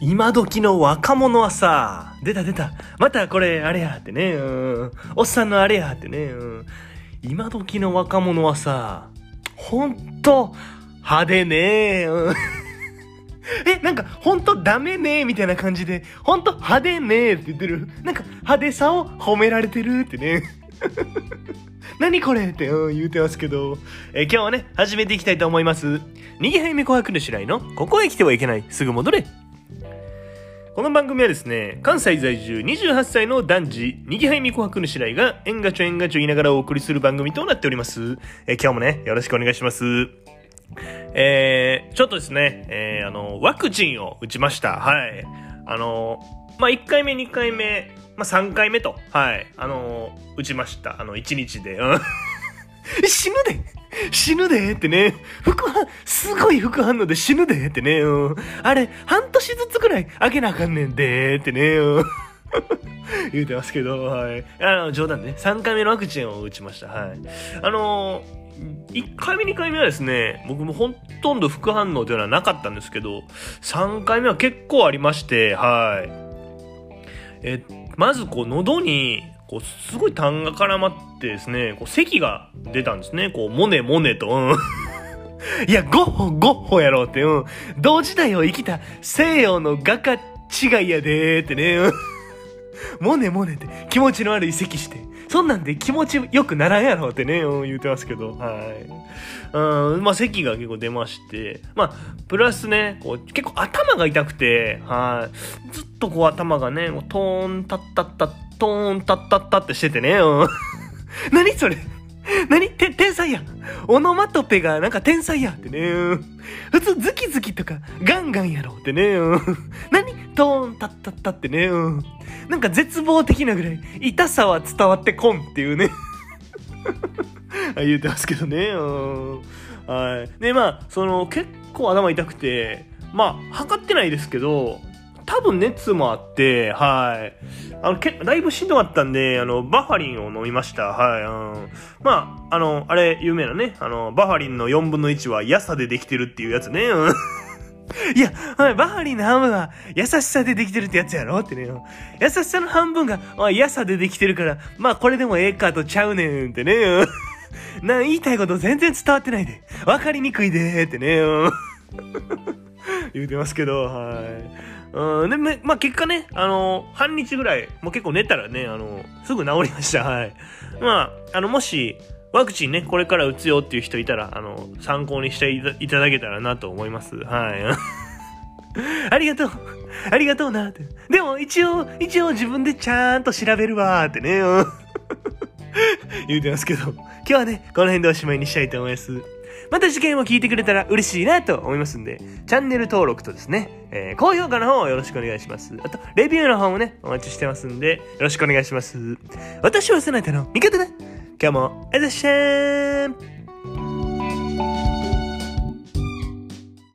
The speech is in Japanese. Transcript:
今時の若者はさ、出た出た。またこれあれやってね。うん。おっさんのあれやってね。うん。今時の若者はさ、ほんと派手ね。うん。え、なんか、ほんとダメねみたいな感じで、ほんと派手ねって言ってる。なんか、派手さを褒められてるってね。何これって、うん、言うてますけど、え今日はね、始めていきたいと思います。にぎはいめ琥珀の白井の、ここへ来てはいけない、すぐ戻れ。この番組はですね、関西在住28歳の男児、にぎはいみ琥珀の白井が、縁がちょ縁がちょ言いながらお送りする番組となっております。え今日もね、よろしくお願いします。えー、ちょっとですね、えー、あの、ワクチンを打ちました。はい。あの、まあ、1回目、2回目、まあ、3回目と、はい。あの、打ちました。あの、1日で。うん 死ぬで死ぬでってね。副反、すごい副反応で死ぬでってね。うんあれ、半年ずつくらい開けなあかんねんでってね。う ん言うてますけど、はい。あの、冗談ね。3回目のワクチンを打ちました。はい。あの1回目2回目はですね、僕もほとんど副反応というのはなかったんですけど、3回目は結構ありまして、はい。え、まずこう喉に、こうすごい痰が絡まってですね、こう咳が出たんですね。こう、モネモネと、うん。いや、ゴッホゴッホやろうって、うん。同時代を生きた西洋の画家違いやでーってね、うん。モネモネって気持ちの悪い咳して。そんなんで気持ちよくならんやろってね、うん言うてますけど、はい。うん、まあ咳が結構出まして、まあ、プラスね、こう結構頭が痛くて、はい。ずっとこう頭がね、トーンタッタッタッ、トーンタッタッタってしててね、うん。何それ 何？て天才やオノマトペがなんか天才やってね。普通ズキズキとかガンガンやろってね。う ん何？トーンタッタッタってね。うんなんか絶望的なぐらい痛さは伝わってこんっていうね。あ言うてますけどね。うんはい。で、まあ、その結構頭痛くて、まあ、測ってないですけど、多分熱もあって、はい。あの、けだいぶしんどかったんで、あの、バファリンを飲みました。はい。うん、まあ、あの、あれ、有名なね、あの、バファリンの4分の1はヤサでできてるっていうやつね。うん いや、はい、バファリンの半分は優しさでできてるってやつやろってね。優しさの半分が、あ、優さでできてるから、まあこれでもええかとちゃうねんってね。な、言いたいこと全然伝わってないで。わかりにくいでってね。言うてますけど、はい。うん、で、まあ結果ね、あの、半日ぐらい、もう結構寝たらね、あの、すぐ治りました。はい。まあ、あの、もし、ワクチンね、これから打つよっていう人いたら、あの、参考にしていただけたらなと思います。はい。ありがとう。ありがとうなって。でも、一応、一応自分でちゃんと調べるわーってね。うん 言うてますけど、今日はね、この辺でおしまいにしたいと思います。また次回も聞いてくれたら嬉しいなと思いますんで、チャンネル登録とですね、えー高評価の方をよろしくお願いします。あと、レビューの方もね、お待ちしてますんで、よろしくお願いします。私はせなたの味方だ今日も、あざっしゃーん